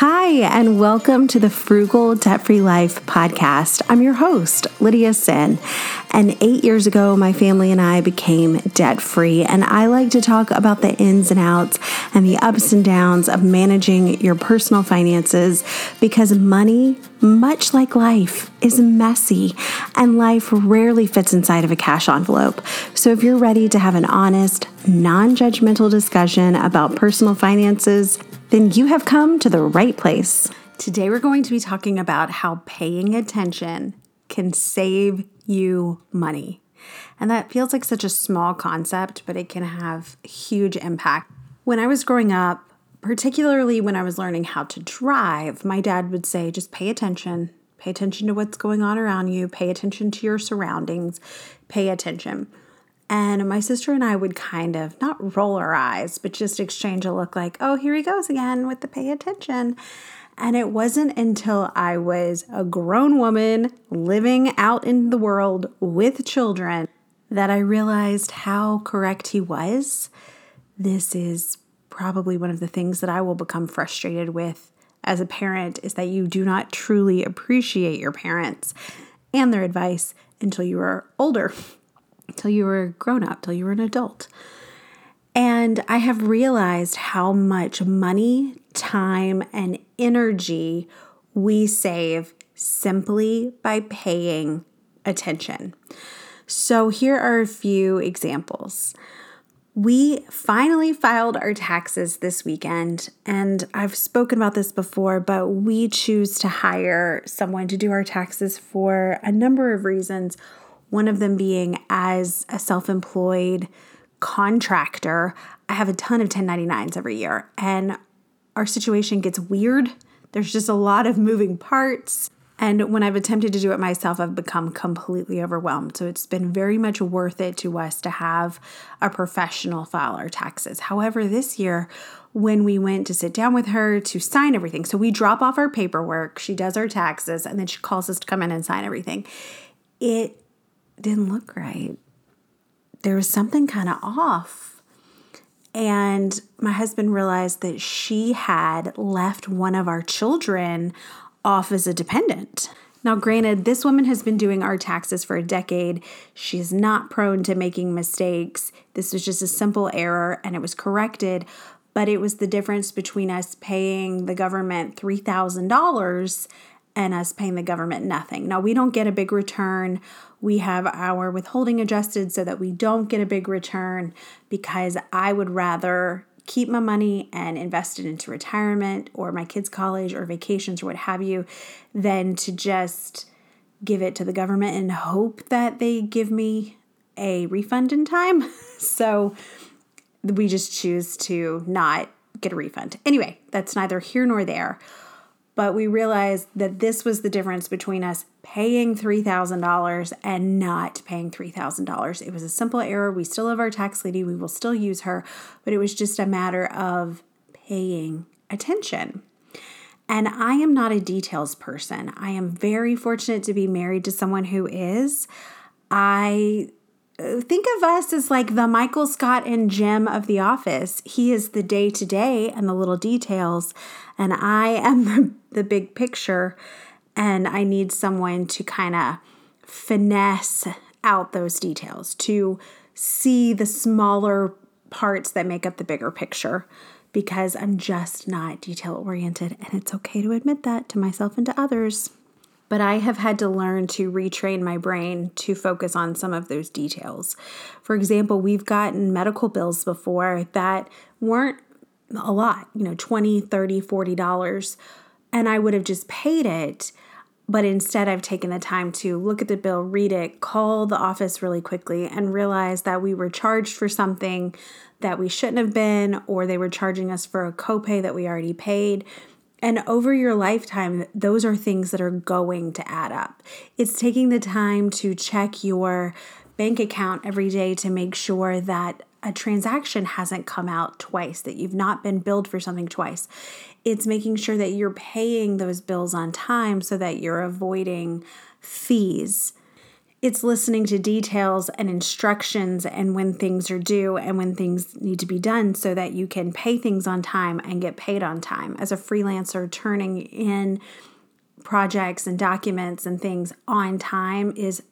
Hi, and welcome to the Frugal Debt Free Life podcast. I'm your host, Lydia Senn. And eight years ago, my family and I became debt free. And I like to talk about the ins and outs and the ups and downs of managing your personal finances because money, much like life, is messy and life rarely fits inside of a cash envelope. So if you're ready to have an honest, non judgmental discussion about personal finances, then you have come to the right place. Today, we're going to be talking about how paying attention can save you money. And that feels like such a small concept, but it can have huge impact. When I was growing up, particularly when I was learning how to drive, my dad would say, just pay attention. Pay attention to what's going on around you, pay attention to your surroundings, pay attention. And my sister and I would kind of not roll our eyes, but just exchange a look like, oh, here he goes again with the pay attention. And it wasn't until I was a grown woman living out in the world with children that I realized how correct he was. This is probably one of the things that I will become frustrated with as a parent is that you do not truly appreciate your parents and their advice until you are older till you were grown up, till you were an adult. And I have realized how much money, time, and energy we save simply by paying attention. So, here are a few examples. We finally filed our taxes this weekend, and I've spoken about this before, but we choose to hire someone to do our taxes for a number of reasons. One of them being as a self employed contractor, I have a ton of 1099s every year, and our situation gets weird. There's just a lot of moving parts. And when I've attempted to do it myself, I've become completely overwhelmed. So it's been very much worth it to us to have a professional file our taxes. However, this year, when we went to sit down with her to sign everything, so we drop off our paperwork, she does our taxes, and then she calls us to come in and sign everything. It didn't look right. There was something kind of off. And my husband realized that she had left one of our children off as a dependent. Now, granted, this woman has been doing our taxes for a decade. She's not prone to making mistakes. This was just a simple error and it was corrected, but it was the difference between us paying the government $3,000 and us paying the government nothing. Now, we don't get a big return. We have our withholding adjusted so that we don't get a big return because I would rather keep my money and invest it into retirement or my kids' college or vacations or what have you than to just give it to the government and hope that they give me a refund in time. so we just choose to not get a refund. Anyway, that's neither here nor there but we realized that this was the difference between us paying $3,000 and not paying $3,000. It was a simple error. We still have our tax lady, we will still use her, but it was just a matter of paying attention. And I am not a details person. I am very fortunate to be married to someone who is. I think of us as like the Michael Scott and Jim of The Office. He is the day to day and the little details, and I am the, the big picture. And I need someone to kind of finesse out those details, to see the smaller parts that make up the bigger picture because I'm just not detail oriented. And it's okay to admit that to myself and to others but I have had to learn to retrain my brain to focus on some of those details. For example, we've gotten medical bills before that weren't a lot, you know, 20, 30, 40 dollars, and I would have just paid it. But instead, I've taken the time to look at the bill, read it, call the office really quickly, and realize that we were charged for something that we shouldn't have been, or they were charging us for a copay that we already paid. And over your lifetime, those are things that are going to add up. It's taking the time to check your bank account every day to make sure that a transaction hasn't come out twice, that you've not been billed for something twice. It's making sure that you're paying those bills on time so that you're avoiding fees. It's listening to details and instructions and when things are due and when things need to be done so that you can pay things on time and get paid on time. As a freelancer, turning in projects and documents and things on time is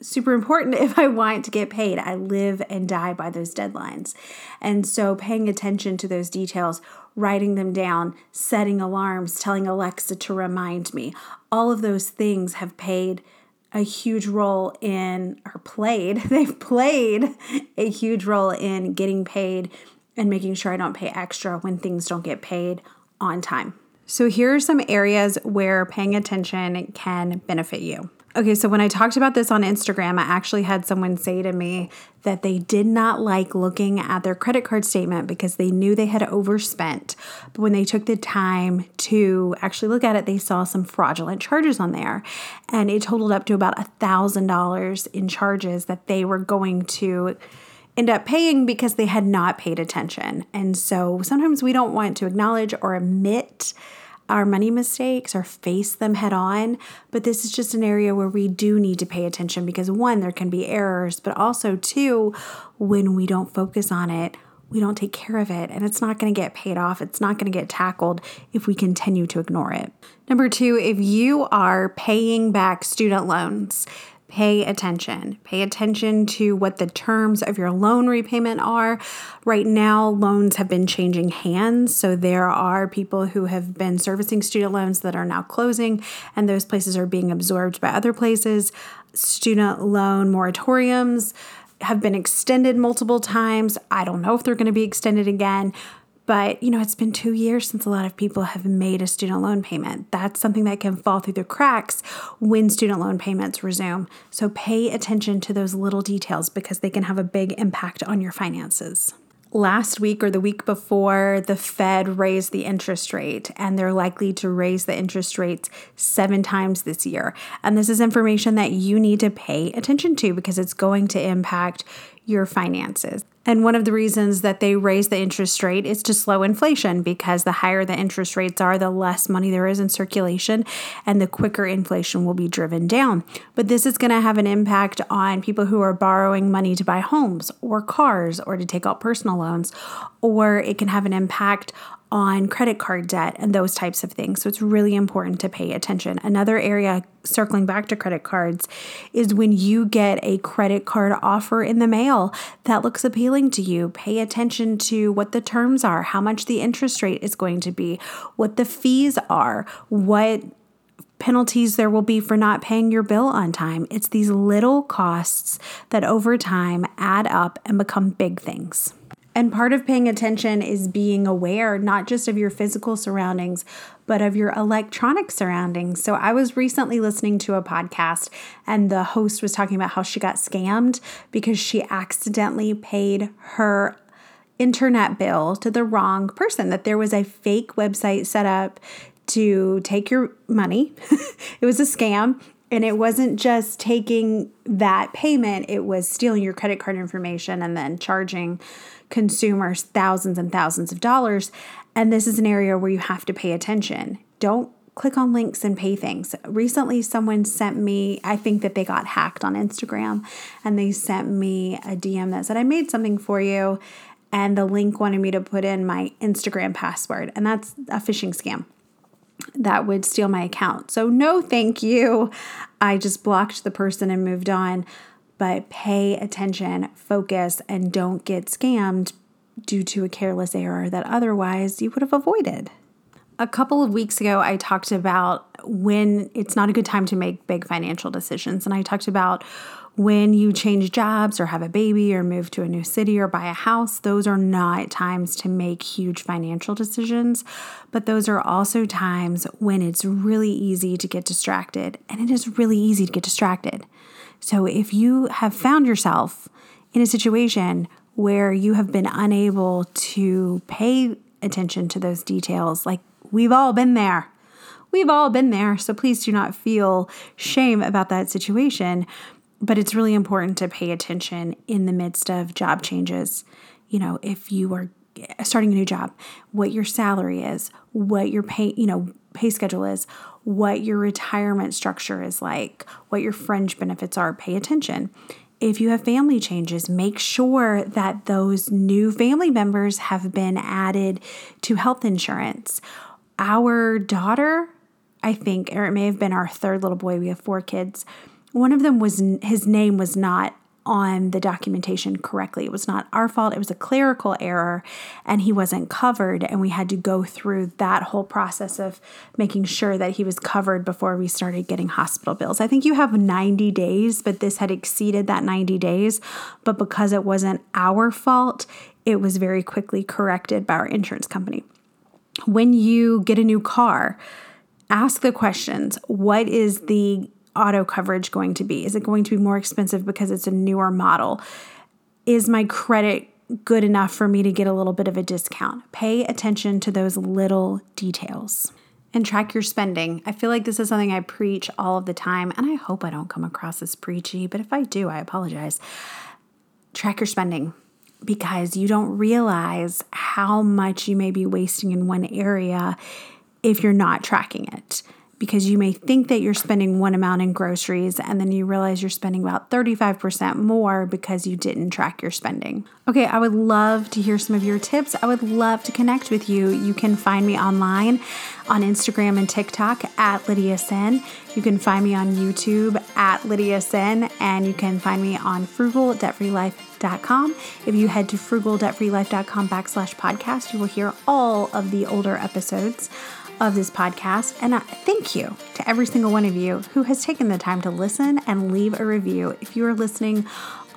super important if I want to get paid. I live and die by those deadlines. And so paying attention to those details, writing them down, setting alarms, telling Alexa to remind me, all of those things have paid a huge role in, or played, they've played a huge role in getting paid and making sure I don't pay extra when things don't get paid on time. So, here are some areas where paying attention can benefit you. Okay, so when I talked about this on Instagram, I actually had someone say to me that they did not like looking at their credit card statement because they knew they had overspent. But when they took the time to actually look at it, they saw some fraudulent charges on there. And it totaled up to about a $1,000 in charges that they were going to end up paying because they had not paid attention. And so sometimes we don't want to acknowledge or admit our money mistakes or face them head on. But this is just an area where we do need to pay attention because one, there can be errors, but also two, when we don't focus on it, we don't take care of it and it's not going to get paid off. It's not going to get tackled if we continue to ignore it. Number two, if you are paying back student loans, pay attention. Pay attention to what the terms of your loan repayment are. Right now, loans have been changing hands. So there are people who have been servicing student loans that are now closing, and those places are being absorbed by other places. Student loan moratoriums have been extended multiple times. I don't know if they're going to be extended again, but, you know, it's been two years since a lot of people have made a student loan payment. That's something that can fall through the cracks when student loan payments resume. So pay attention to those little details because they can have a big impact on your finances last week or the week before, the Fed raised the interest rate, and they're likely to raise the interest rates seven times this year. And this is information that you need to pay attention to because it's going to impact your finances. And one of the reasons that they raise the interest rate is to slow inflation because the higher the interest rates are, the less money there is in circulation and the quicker inflation will be driven down. But this is going to have an impact on people who are borrowing money to buy homes or cars or to take out personal loans, or it can have an impact on credit card debt and those types of things. So it's really important to pay attention. Another area, circling back to credit cards, is when you get a credit card offer in the mail that looks appealing to you. Pay attention to what the terms are, how much the interest rate is going to be, what the fees are, what penalties there will be for not paying your bill on time. It's these little costs that over time add up and become big things. And part of paying attention is being aware not just of your physical surroundings, but of your electronic surroundings. So I was recently listening to a podcast, and the host was talking about how she got scammed because she accidentally paid her internet bill to the wrong person, that there was a fake website set up to take your money. it was a scam. And it wasn't just taking that payment, it was stealing your credit card information and then charging consumers thousands and thousands of dollars. And this is an area where you have to pay attention. Don't click on links and pay things. Recently, someone sent me, I think that they got hacked on Instagram, and they sent me a DM that said, I made something for you. And the link wanted me to put in my Instagram password. And that's a phishing scam that would steal my account. So, no, thank you. I just blocked the person and moved on but pay attention, focus, and don't get scammed due to a careless error that otherwise you would have avoided. A couple of weeks ago, I talked about when it's not a good time to make big financial decisions. And I talked about when you change jobs or have a baby or move to a new city or buy a house, those are not times to make huge financial decisions, but those are also times when it's really easy to get distracted. And it is really easy to get distracted. So if you have found yourself in a situation where you have been unable to pay attention to those details, like we've all been there. We've all been there. So please do not feel shame about that situation. But it's really important to pay attention in the midst of job changes. You know, if you are starting a new job, what your salary is, what your pay, you know, pay schedule is, what your retirement structure is like, what your fringe benefits are. Pay attention. If you have family changes, make sure that those new family members have been added to health insurance. Our daughter, I think, or it may have been our third little boy, we have four kids. One of them was, his name was not on the documentation correctly. It was not our fault, it was a clerical error, and he wasn't covered. And we had to go through that whole process of making sure that he was covered before we started getting hospital bills. I think you have 90 days, but this had exceeded that 90 days. But because it wasn't our fault, it was very quickly corrected by our insurance company. When you get a new car, ask the questions what is the auto coverage going to be? Is it going to be more expensive because it's a newer model? Is my credit good enough for me to get a little bit of a discount? Pay attention to those little details and track your spending. I feel like this is something I preach all of the time, and I hope I don't come across as preachy, but if I do, I apologize. Track your spending because you don't realize how much you may be wasting in one area if you're not tracking it because you may think that you're spending one amount in groceries and then you realize you're spending about 35% more because you didn't track your spending. Okay, I would love to hear some of your tips. I would love to connect with you. You can find me online on Instagram and TikTok at Lydia Senn. You can find me on YouTube at Lydia Senn, and you can find me on frugaldebtfreelife.com. If you head to frugaldebtfreelife.com backslash podcast, you will hear all of the older episodes of this podcast. And thank you to every single one of you who has taken the time to listen and leave a review. If you are listening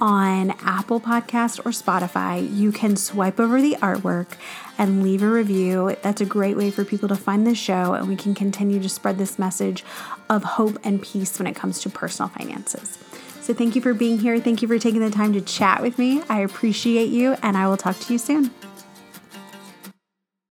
on Apple Podcast or Spotify, you can swipe over the artwork and leave a review. That's a great way for people to find the show, and we can continue to spread this message of hope and peace when it comes to personal finances. So, thank you for being here. Thank you for taking the time to chat with me. I appreciate you, and I will talk to you soon.